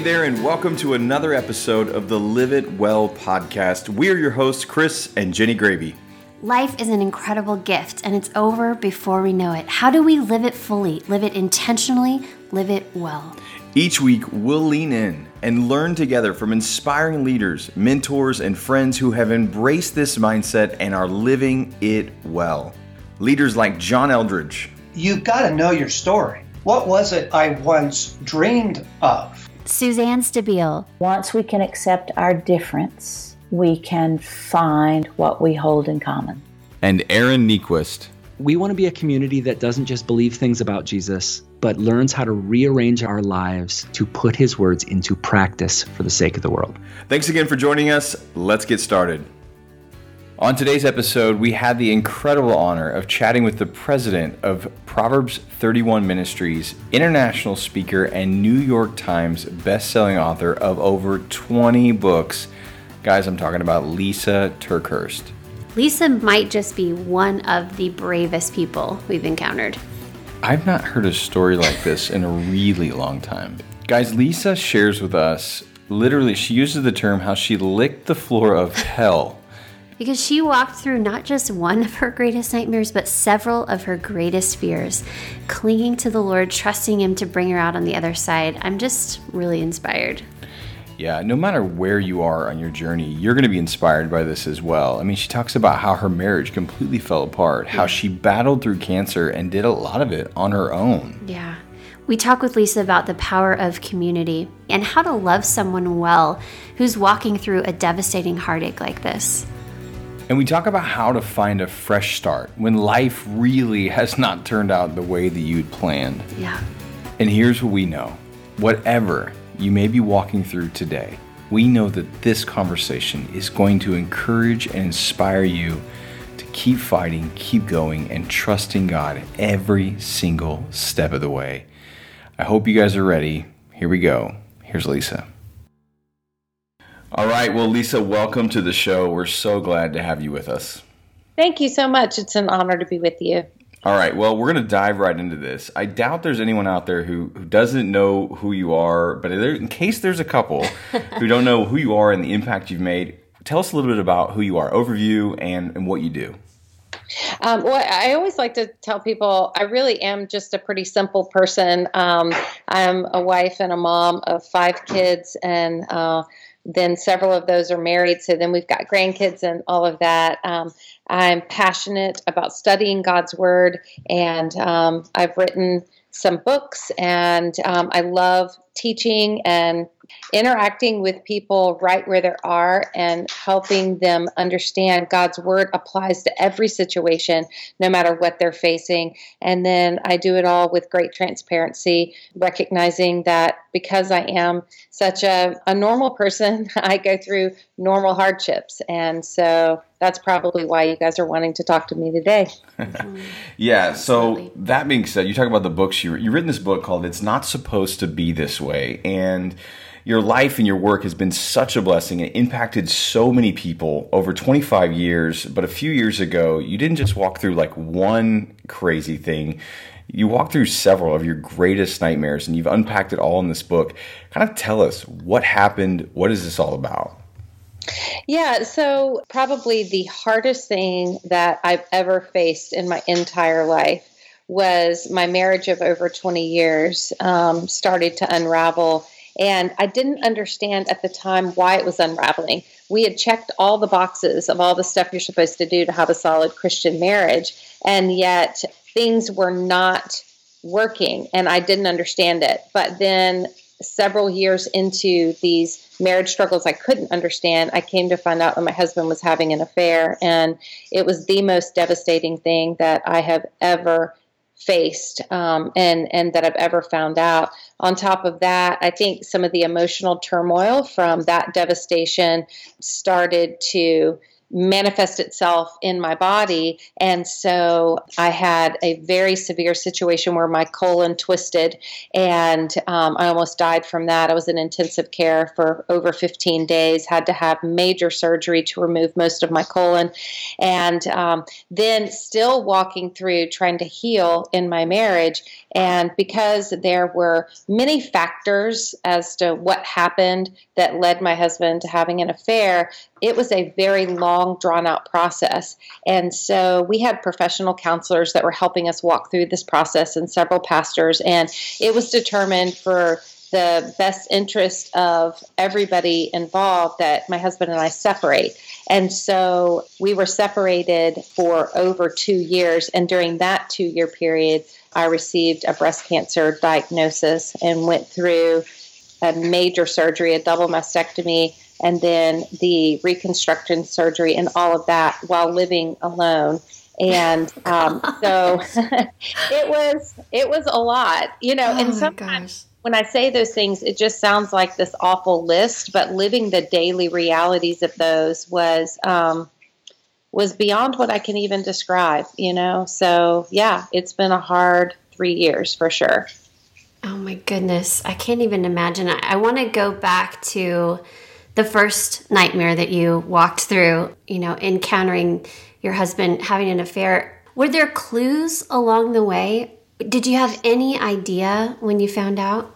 Hey there, and welcome to another episode of the Live It Well podcast. We're your hosts, Chris and Jenni Graebe. Life is an incredible gift, and it's over before we know it. How do we live it fully, live it intentionally, live it well? Each week, we'll lean in and learn together from inspiring leaders, mentors, and friends who have embraced this mindset and are living it well. Leaders like John Eldredge. You've got to know your story. What was it I once dreamed of? Suzanne Stabile. Once we can accept our difference, we can find what we hold in common. And Aaron Niequist. We want to be a community that doesn't just believe things about Jesus, but learns how to rearrange our lives to put his words into practice for the sake of the world. Thanks again for joining us. Let's get started. On today's episode, we had the incredible honor of chatting with the president of Proverbs 31 Ministries, international speaker, and New York Times bestselling author of over 20 books Guys, I'm talking about Lysa TerKeurst. Lysa might just be one of the bravest people we've encountered. I've not heard a story like this in a really long time. Guys, Lysa shares with us literally, she uses the term how she licked the floor of hell. Because she walked through not just one of her greatest nightmares, but several of her greatest fears, clinging to the Lord, trusting Him to bring her out on the other side. I'm just really inspired. Yeah, no matter where you are on your journey, you're going to be inspired by this as well. I mean, she talks about how her marriage completely fell apart, how she battled through cancer and did a lot of it on her own. Yeah. We talk with Lysa about the power of community and how to love someone well who's walking through a devastating heartache like this. And we talk about how to find a fresh start when life really has not turned out the way that you'd planned. Yeah. And here's what we know whatever you may be walking through today, we know that this conversation is going to encourage and inspire you to keep fighting, keep going, and trusting God every single step of the way. I hope you guys are ready. Here we go. Here's Lysa. All right. Well, Lysa, welcome to the show. We're so glad to have you with us. Thank you so much. It's an honor to be with you. All right. Well, we're going to dive right into this. I doubt there's anyone out there who, who doesn't know who you are, but in case there's a couple who don't know who you are and the impact you've made, tell us a little bit about who you are, overview, and, and what you do. Um, well, I always like to tell people I really am just a pretty simple person. Um, I'm a wife and a mom of five kids, and uh, then several of those are married. So then we've got grandkids and all of that. Um, I'm passionate about studying God's Word, and um, I've written some books, and um, I love teaching and interacting with people right where they are and helping them understand God's word applies to every situation, no matter what they're facing. And then I do it all with great transparency, recognizing that because I am such a, a normal person, I go through normal hardships. And so that's probably why you guys are wanting to talk to me today. yeah. So that being said, you talk about the books you you've written this book called "It's Not Supposed to Be This Way," and your life and your work has been such a blessing and impacted so many people over 25 years. But a few years ago, you didn't just walk through like one crazy thing. You walked through several of your greatest nightmares and you've unpacked it all in this book. Kind of tell us what happened. What is this all about? Yeah, so probably the hardest thing that I've ever faced in my entire life was my marriage of over 20 years um, started to unravel and I didn't understand at the time why it was unraveling. We had checked all the boxes of all the stuff you're supposed to do to have a solid Christian marriage, and yet things were not working, and I didn't understand it. But then several years into these marriage struggles I couldn't understand, I came to find out that my husband was having an affair, and it was the most devastating thing that I have ever faced um, and and that I've ever found out. On top of that, I think some of the emotional turmoil from that devastation started to manifest itself in my body. And so I had a very severe situation where my colon twisted and um, I almost died from that. I was in intensive care for over 15 days, had to have major surgery to remove most of my colon. And um, then still walking through trying to heal in my marriage. And because there were many factors as to what happened that led my husband to having an affair, it was a very long, drawn out process. And so we had professional counselors that were helping us walk through this process and several pastors. And it was determined for the best interest of everybody involved that my husband and I separate. And so we were separated for over two years. And during that two year period, I received a breast cancer diagnosis and went through a major surgery, a double mastectomy, and then the reconstruction surgery and all of that while living alone. And um, so it was it was a lot, you know. Oh and sometimes when I say those things, it just sounds like this awful list. But living the daily realities of those was um, was beyond what I can even describe, you know. So yeah, it's been a hard three years for sure. Oh my goodness. I can't even imagine. I, I want to go back to the first nightmare that you walked through, you know, encountering your husband having an affair. Were there clues along the way? Did you have any idea when you found out?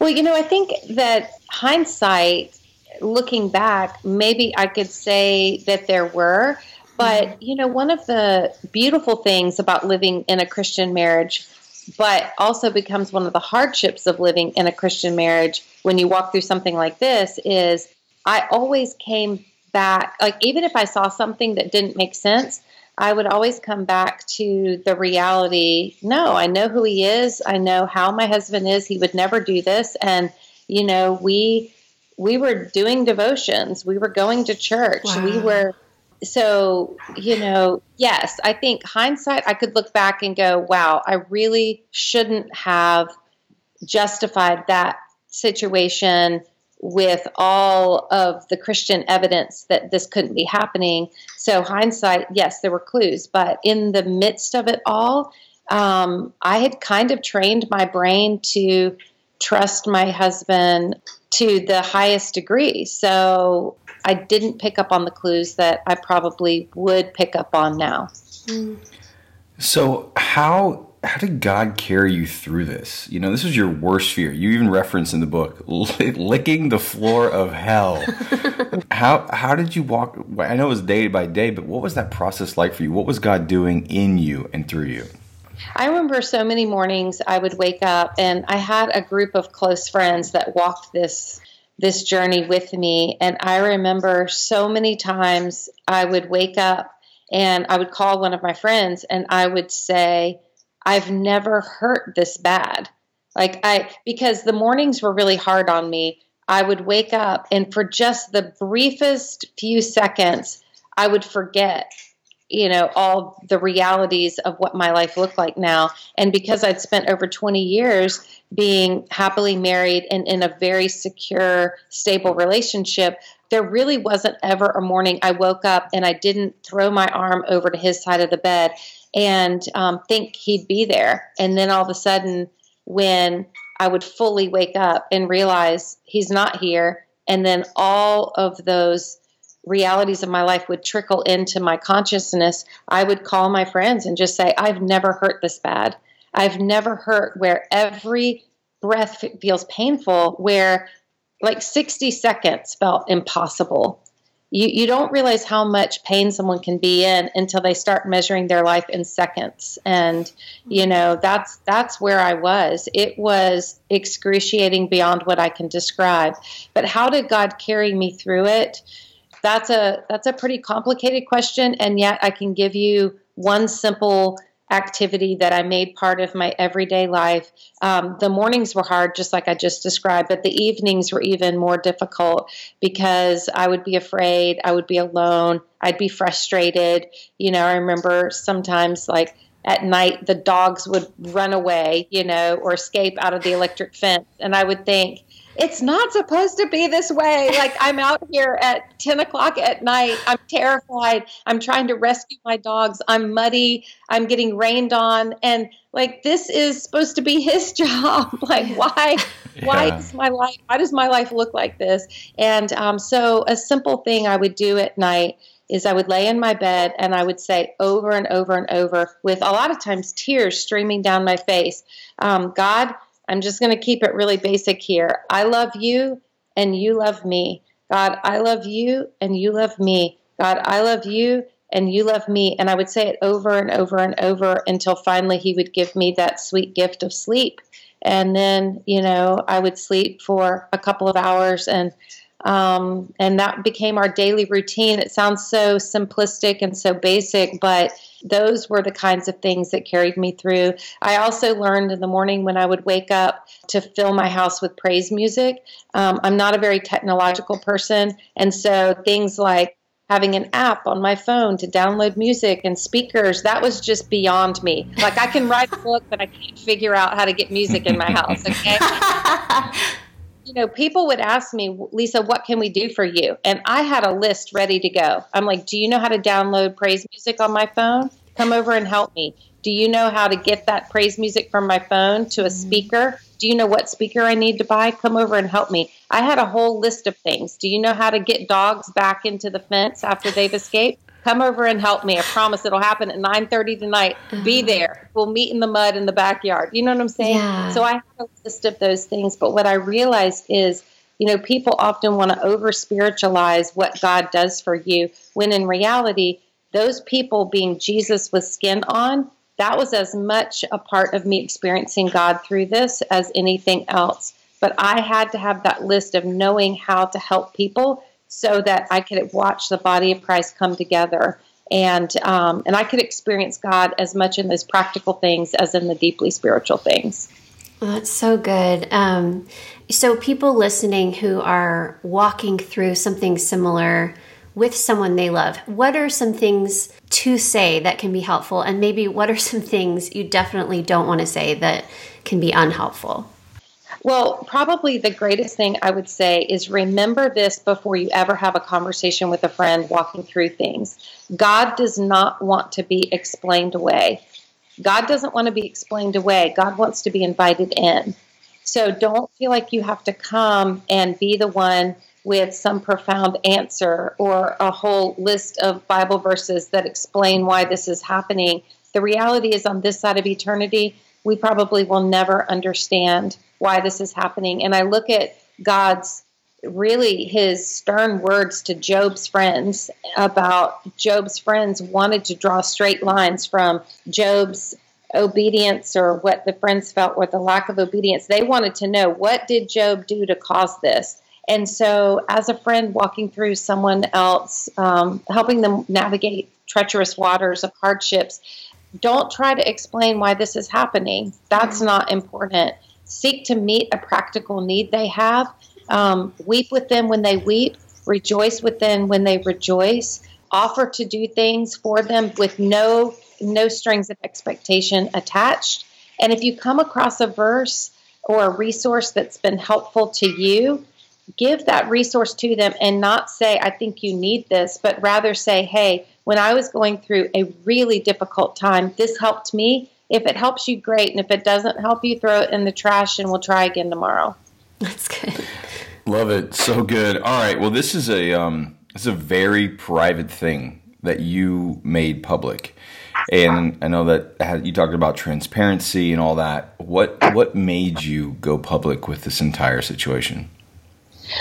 Well, you know, I think that hindsight, looking back, maybe I could say that there were. But, mm-hmm. you know, one of the beautiful things about living in a Christian marriage, but also becomes one of the hardships of living in a Christian marriage when you walk through something like this, is I always came back, like, even if I saw something that didn't make sense, I would always come back to the reality no, I know who he is. I know how my husband is. He would never do this. And, you know, we. We were doing devotions. We were going to church. Wow. We were so you know yes i think hindsight i could look back and go wow i really shouldn't have justified that situation with all of the christian evidence that this couldn't be happening. So hindsight yes there were clues but in the midst of it all um, i had kind of trained my brain to trust my husband to the highest degree. So I didn't pick up on the clues that I probably would pick up on now. So how how did God carry you through this? You know, this was your worst fear. You even reference in the book licking the floor of hell. how how did you walk? I know it was day by day, but what was that process like for you? What was God doing in you and through you? I remember so many mornings I would wake up and I had a group of close friends that walked this this journey with me. And I remember so many times I would wake up and I would call one of my friends and I would say, I've never hurt this bad. Like, I, because the mornings were really hard on me, I would wake up and for just the briefest few seconds, I would forget you know all the realities of what my life looked like now. And because i'd spent over 20 years being happily married and in a very secure stable relationship there really wasn't ever a morning i woke up and i didn't throw my arm over to his side of the bed and um, think he'd be there. And then all of a sudden when i would fully wake up and realize he's not here and then all of those realities of my life would trickle into my consciousness, I would call my friends and just say, I've never hurt this bad. I've never hurt where every breath feels painful, where like 60 seconds felt impossible. You, you don't realize how much pain someone can be in until they start measuring their life in seconds. And, you mm-hmm. know, that's, that's where I was. It was excruciating beyond what I can describe. But how did God carry me through it? That's a that's a pretty complicated question and yet i can give you one simple activity that i made part of my everyday life. Um, the mornings were hard just like i just described but the evenings were even more difficult because i would be afraid i would be alone i'd be frustrated. You know i remember sometimes like at night the dogs would run away you know or escape out of the electric fence and i would think it's not supposed to be this way. Like I'm out here at 10 o'clock at night. I'm terrified. I'm trying to rescue my dogs. I'm muddy. I'm getting rained on. And like this is supposed to be his job. like why yeah. why does my life why does my life look like this? And um, so a simple thing I would do at night is I would lay in my bed and I would say over and over and over with a lot of times tears streaming down my face, um, God, I'm just going to keep it really basic here. I love you and you love me. God, I love you and you love me. God, I love you and you love me. And I would say it over and over and over until finally he would give me that sweet gift of sleep. And then, you know, I would sleep for a couple of hours and um, and that became our daily routine. It sounds so simplistic and so basic, but those were the kinds of things that carried me through. I also learned in the morning when I would wake up to fill my house with praise music. Um, I'm not a very technological person, and so things like having an app on my phone to download music and speakers that was just beyond me like i can write a book but i can't figure out how to get music in my house okay you know, people would ask me, Lysa, what can we do for you? And I had a list ready to go. I'm like, do you know how to download praise music on my phone? Come over and help me. Do you know how to get that praise music from my phone to a mm-hmm. speaker? Do you know what speaker I need to buy? Come over and help me. I had a whole list of things. Do you know how to get dogs back into the fence after they've escaped? Come over and help me. I promise it'll happen at 9:30 tonight. Uh-huh. Be there. We'll meet in the mud in the backyard. You know what I'm saying? Yeah. So I have a list of those things, but what I realized is, you know, people often want to over spiritualize what God does for you when in reality, those people being Jesus with skin on, that was as much a part of me experiencing God through this as anything else. But I had to have that list of knowing how to help people so that I could watch the body of Christ come together and um, and I could experience God as much in those practical things as in the deeply spiritual things. Well, that's so good. Um, so people listening who are walking through something similar with someone they love, what are some things to say that can be helpful, and maybe what are some things you definitely don't want to say that can be unhelpful? Well, probably the greatest thing I would say is remember this before you ever have a conversation with a friend walking through things. God does not want to be explained away. God doesn't want to be explained away. God wants to be invited in. So don't feel like you have to come and be the one with some profound answer or a whole list of Bible verses that explain why this is happening. The reality is, on this side of eternity, we probably will never understand why this is happening. And I look at God's really his stern words to Job's friends about Job's friends wanted to draw straight lines from Job's obedience or what the friends felt were the lack of obedience. They wanted to know what did Job do to cause this? And so, as a friend walking through someone else, um, helping them navigate treacherous waters of hardships, don't try to explain why this is happening. That's not important seek to meet a practical need they have. Um, weep with them when they weep, rejoice with them when they rejoice. Offer to do things for them with no no strings of expectation attached. And if you come across a verse or a resource that's been helpful to you, give that resource to them and not say, I think you need this, but rather say, hey, when I was going through a really difficult time, this helped me. If it helps you, great. And if it doesn't help you, throw it in the trash and we'll try again tomorrow. That's good. Love it. So good. All right. Well, this is a um, this is a very private thing that you made public, and I know that you talked about transparency and all that. What what made you go public with this entire situation?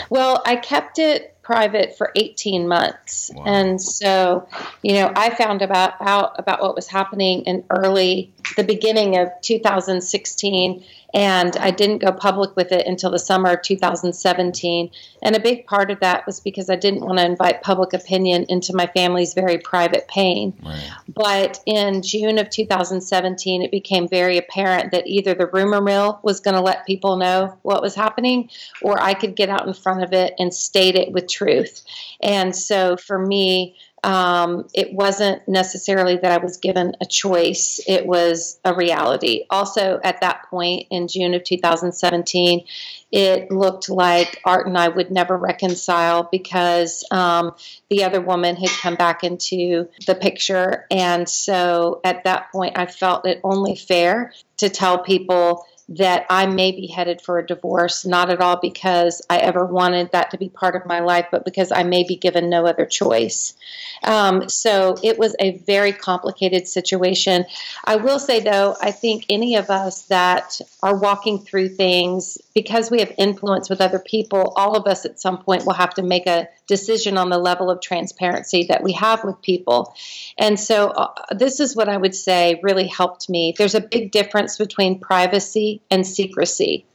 Well, I kept it private for 18 months. Wow. And so, you know, I found about out about what was happening in early the beginning of 2016 and I didn't go public with it until the summer of 2017. And a big part of that was because I didn't want to invite public opinion into my family's very private pain. Right. But in June of 2017, it became very apparent that either the rumor mill was going to let people know what was happening, or I could get out in front of it and state it with truth. And so for me, um, it wasn't necessarily that I was given a choice, it was a reality. Also, at that point in June of 2017, it looked like Art and I would never reconcile because um, the other woman had come back into the picture. And so at that point, I felt it only fair to tell people that I may be headed for a divorce, not at all because I ever wanted that to be part of my life, but because I may be given no other choice. Um, so it was a very complicated situation. I will say, though, I think any of us that are walking through things, because we have influence with other people, all of us at some point will have to make a decision on the level of transparency that we have with people. And so uh, this is what I would say really helped me. There's a big difference between privacy and secrecy.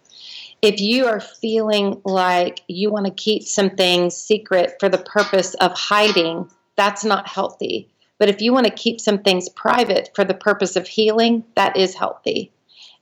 If you are feeling like you want to keep some things secret for the purpose of hiding, that's not healthy. But if you want to keep some things private for the purpose of healing, that is healthy.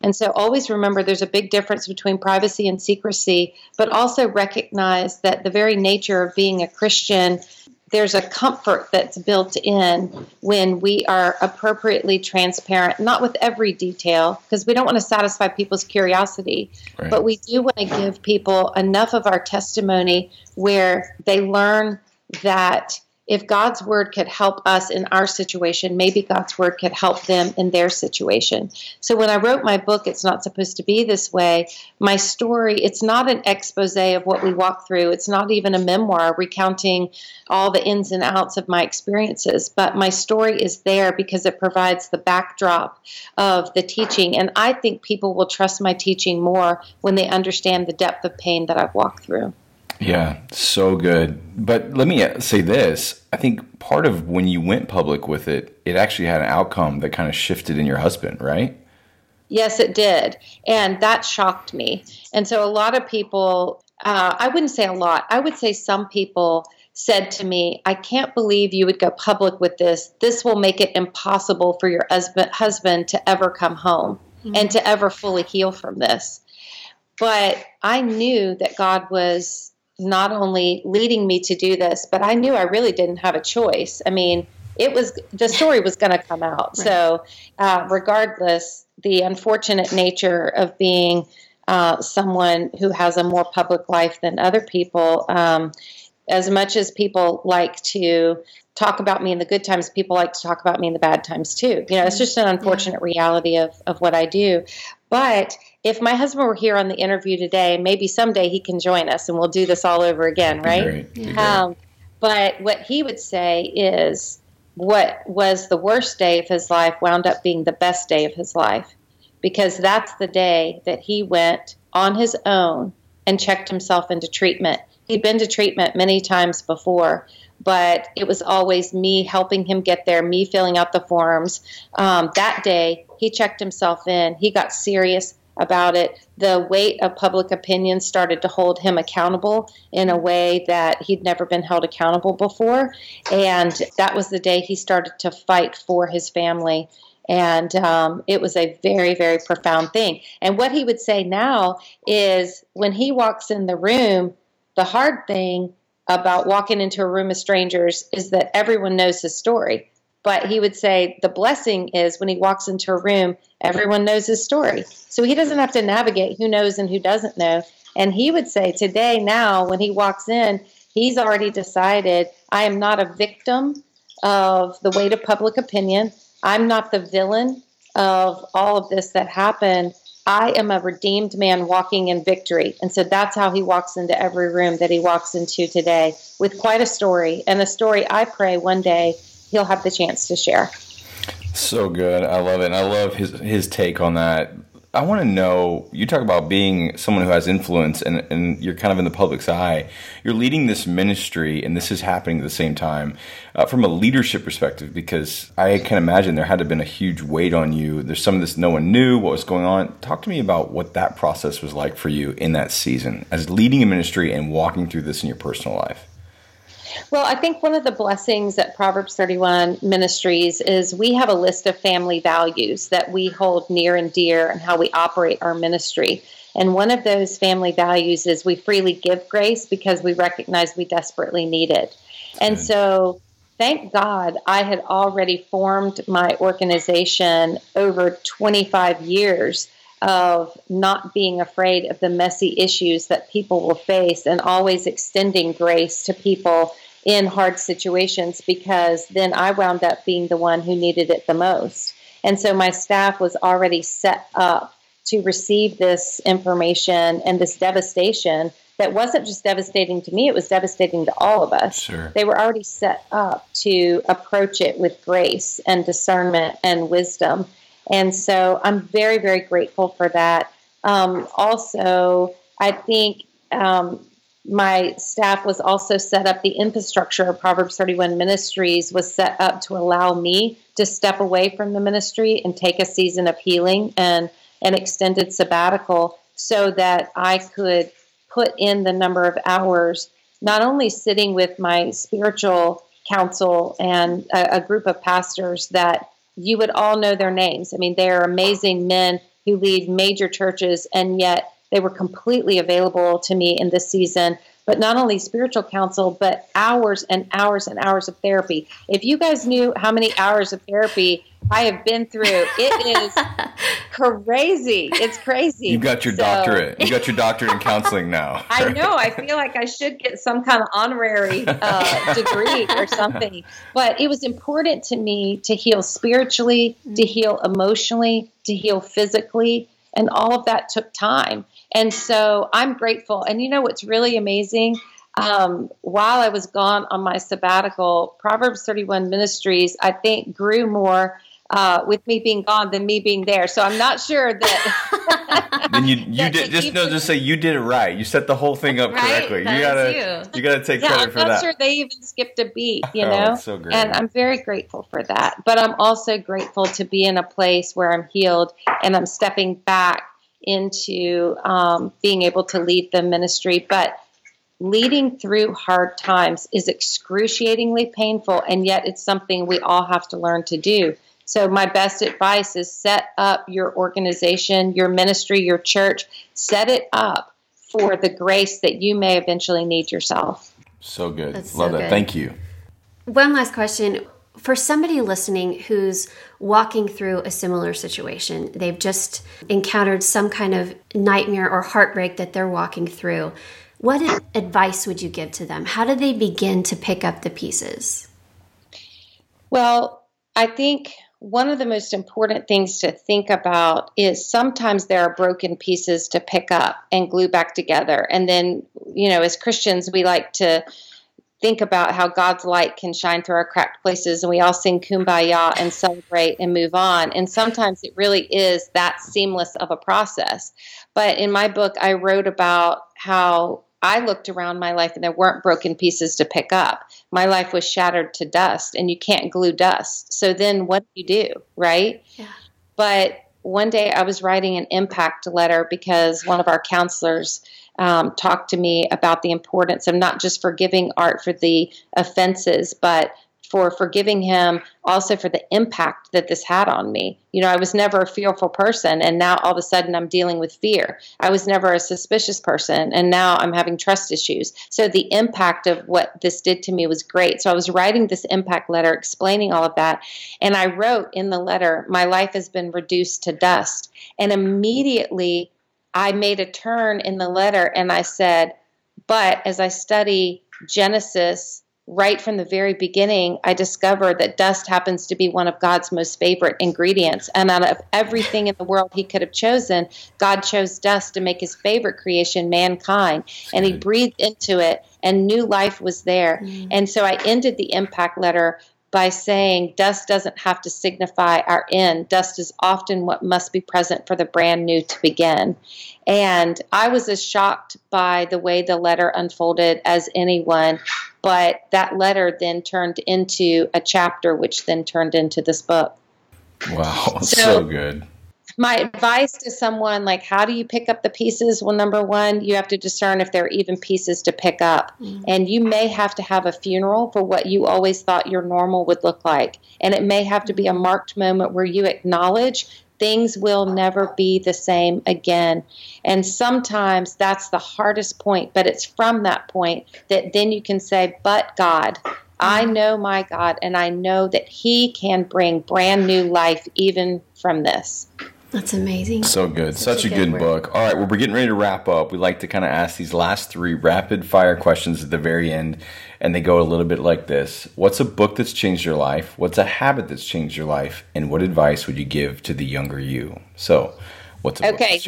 And so always remember there's a big difference between privacy and secrecy, but also recognize that the very nature of being a Christian, there's a comfort that's built in when we are appropriately transparent, not with every detail, because we don't want to satisfy people's curiosity, right. but we do want to give people enough of our testimony where they learn that if God's word could help us in our situation, maybe God's word could help them in their situation. So when I wrote my book, It's Not Supposed to Be This Way, my story, it's not an expose of what we walk through. It's not even a memoir recounting all the ins and outs of my experiences, but my story is there because it provides the backdrop of the teaching. And I think people will trust my teaching more when they understand the depth of pain that I've walked through. Yeah, so good. But let me say this. I think part of when you went public with it, it actually had an outcome that kind of shifted in your husband, right? Yes, it did. And that shocked me. And so a lot of people, uh, I wouldn't say a lot, I would say some people said to me, I can't believe you would go public with this. This will make it impossible for your husband, husband to ever come home mm-hmm. and to ever fully heal from this. But I knew that God was not only leading me to do this, but I knew I really didn't have a choice. I mean, it was the story was going to come out. Right. So, uh, regardless, the unfortunate nature of being uh, someone who has a more public life than other people, um, as much as people like to talk about me in the good times, people like to talk about me in the bad times too. You know, it's just an unfortunate yeah. reality of, of what I do. But if my husband were here on the interview today, maybe someday he can join us and we'll do this all over again, right? Um, but what he would say is what was the worst day of his life wound up being the best day of his life because that's the day that he went on his own and checked himself into treatment. He'd been to treatment many times before, but it was always me helping him get there, me filling out the forms. Um, that day, he checked himself in. He got serious about it. The weight of public opinion started to hold him accountable in a way that he'd never been held accountable before. And that was the day he started to fight for his family. And um, it was a very, very profound thing. And what he would say now is when he walks in the room, the hard thing about walking into a room of strangers is that everyone knows his story. But he would say the blessing is when he walks into a room, everyone knows his story. So he doesn't have to navigate who knows and who doesn't know. And he would say today, now, when he walks in, he's already decided I am not a victim of the weight of public opinion. I'm not the villain of all of this that happened. I am a redeemed man walking in victory. And so that's how he walks into every room that he walks into today with quite a story and a story I pray one day he'll have the chance to share. So good. I love it. And I love his his take on that. I want to know you talk about being someone who has influence and, and you're kind of in the public's eye. You're leading this ministry, and this is happening at the same time uh, from a leadership perspective because I can imagine there had to have been a huge weight on you. There's some of this no one knew what was going on. Talk to me about what that process was like for you in that season as leading a ministry and walking through this in your personal life. Well, I think one of the blessings at Proverbs 31 Ministries is we have a list of family values that we hold near and dear and how we operate our ministry. And one of those family values is we freely give grace because we recognize we desperately need it. And so thank God I had already formed my organization over 25 years of not being afraid of the messy issues that people will face and always extending grace to people in hard situations because then I wound up being the one who needed it the most. And so my staff was already set up to receive this information and this devastation that wasn't just devastating to me, it was devastating to all of us. Sure. They were already set up to approach it with grace and discernment and wisdom. And so I'm very, very grateful for that. Um, also, I think um, my staff was also set up, the infrastructure of Proverbs 31 Ministries was set up to allow me to step away from the ministry and take a season of healing and an extended sabbatical so that I could put in the number of hours, not only sitting with my spiritual counsel and a, a group of pastors that you would all know their names. I mean, they are amazing men who lead major churches, and yet they were completely available to me in this season. But not only spiritual counsel, but hours and hours and hours of therapy. If you guys knew how many hours of therapy I have been through. It is crazy. It's crazy. You got your so, doctorate. You got your doctorate in counseling now. I know. I feel like I should get some kind of honorary uh, degree or something. But it was important to me to heal spiritually, to heal emotionally, to heal physically, and all of that took time. And so I'm grateful. And you know what's really amazing? Um, while I was gone on my sabbatical, Proverbs 31 Ministries, I think, grew more uh, with me being gone than me being there. So I'm not sure that. then you you did just no just say you did it right. You set the whole thing up right? correctly. That you gotta you. you. gotta take yeah, credit I'm for that. I'm not sure they even skipped a beat. You oh, know, so great. and I'm very grateful for that. But I'm also grateful to be in a place where I'm healed and I'm stepping back into um, being able to lead the ministry, but. Leading through hard times is excruciatingly painful, and yet it's something we all have to learn to do so, my best advice is set up your organization, your ministry, your church, set it up for the grace that you may eventually need yourself. So good. That's Love so that. Good. Thank you. One last question. For somebody listening who's walking through a similar situation, they've just encountered some kind of nightmare or heartbreak that they're walking through, what advice would you give to them? How do they begin to pick up the pieces? Well, I think one of the most important things to think about is sometimes there are broken pieces to pick up and glue back together. And then, you know, as Christians, we like to think about how God's light can shine through our cracked places and we all sing kumbaya and celebrate and move on. And sometimes it really is that seamless of a process. But in my book, I wrote about how I looked around my life and there weren't broken pieces to pick up. My life was shattered to dust, and you can't glue dust. So then what do you do, right? Yeah. But one day I was writing an impact letter because one of our counselors um, talked to me about the importance of not just forgiving Art for the offenses, but for forgiving him, also for the impact that this had on me. You know, I was never a fearful person, and now all of a sudden I'm dealing with fear. I was never a suspicious person, and now I'm having trust issues. So the impact of what this did to me was great. So I was writing this impact letter explaining all of that, and I wrote in the letter, My life has been reduced to dust. And immediately I made a turn in the letter and I said, But as I study Genesis, right from the very beginning, I discovered that dust happens to be one of God's most favorite ingredients. And out of everything in the world he could have chosen, God chose dust to make his favorite creation, mankind. And he breathed into it, and new life was there. Mm. And so I ended the impact letter by saying dust doesn't have to signify our end. Dust is often what must be present for the brand new to begin. And I was as shocked by the way the letter unfolded as anyone. But that letter then turned into a chapter, which then turned into this book. Wow, so, so good my advice to someone like how do you pick up the pieces? Well number one you have to discern if there are even pieces to pick up. Mm-hmm. and you may have to have a funeral for what you always thought your normal would look like. And it may have to be a marked moment where you acknowledge things will never be the same again. And sometimes that's the hardest point but it's from that point that then you can say but god I know my God, and I know that He can bring brand new life even from this. That's amazing. So good. Such, Such a, good, good book. All right, well, we're getting ready to wrap up. We like to kind of ask these last three rapid fire questions at the very end, and they go a little bit like this What's a book that's changed your life? What's a habit that's changed your life? And what advice would you give to the younger you? So, What's a okay.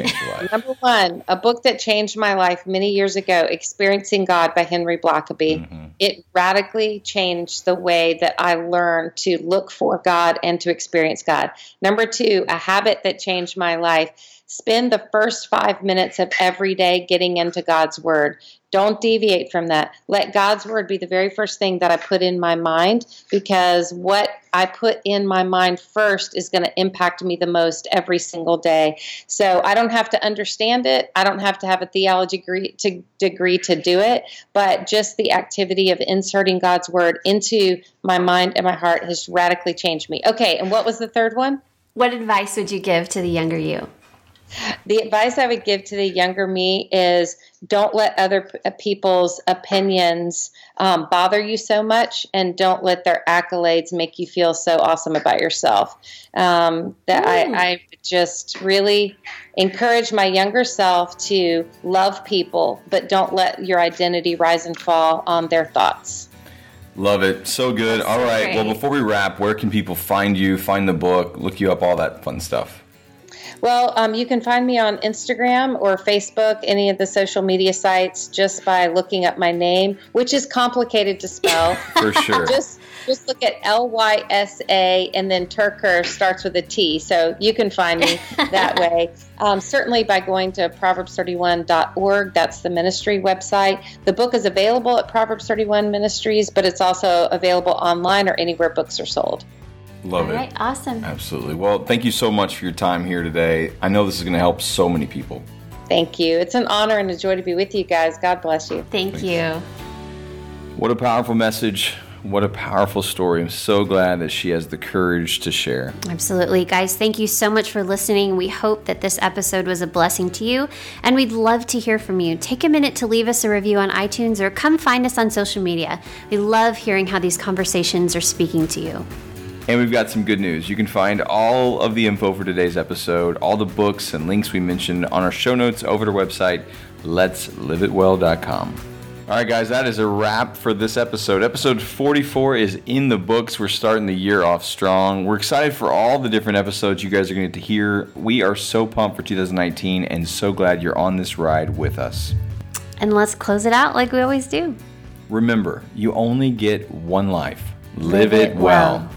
Number one, a book that changed my life many years ago, Experiencing God by Henry Blackaby. Mm-hmm. It radically changed the way that I learned to look for God and to experience God. Number two, a habit that changed my life. Spend the first five minutes of every day getting into God's Word. Don't deviate from that. Let God's word be the very first thing that I put in my mind because what I put in my mind first is going to impact me the most every single day. So I don't have to understand it. I don't have to have a theology degree to, degree to do it, but just the activity of inserting God's word into my mind and my heart has radically changed me. Okay, and what was the third one? What advice would you give to the younger you? The advice I would give to the younger me is don't let other uh, people's opinions um, bother you so much, and don't let their accolades make you feel so awesome about yourself. Um, that I, I just really encourage my younger self to love people, but don't let your identity rise and fall on their thoughts. Love it. So good. That's all so right. Great. Well, before we wrap, where can people find you, find the book, look you up, all that fun stuff? Well, um, you can find me on Instagram or Facebook, any of the social media sites, just by looking up my name, which is complicated to spell. For sure. just just look at L Y S A and then Turker starts with a T. So you can find me that way. Um, certainly by going to Proverbs31.org. That's the ministry website. The book is available at Proverbs 31 Ministries, but it's also available online or anywhere books are sold. Love All it. Right, awesome. Absolutely. Well, thank you so much for your time here today. I know this is going to help so many people. Thank you. It's an honor and a joy to be with you guys. God bless you. Thank Thanks. you. What a powerful message. What a powerful story. I'm so glad that she has the courage to share. Absolutely. Guys, thank you so much for listening. We hope that this episode was a blessing to you, and we'd love to hear from you. Take a minute to leave us a review on iTunes or come find us on social media. We love hearing how these conversations are speaking to you. And we've got some good news. You can find all of the info for today's episode, all the books and links we mentioned on our show notes over to our website, letsliveitwell.com. All right, guys, that is a wrap for this episode. Episode 44 is in the books. We're starting the year off strong. We're excited for all the different episodes you guys are going to get to hear. We are so pumped for 2019 and so glad you're on this ride with us. And let's close it out like we always do. Remember, you only get one life. Live, Live it, well. well.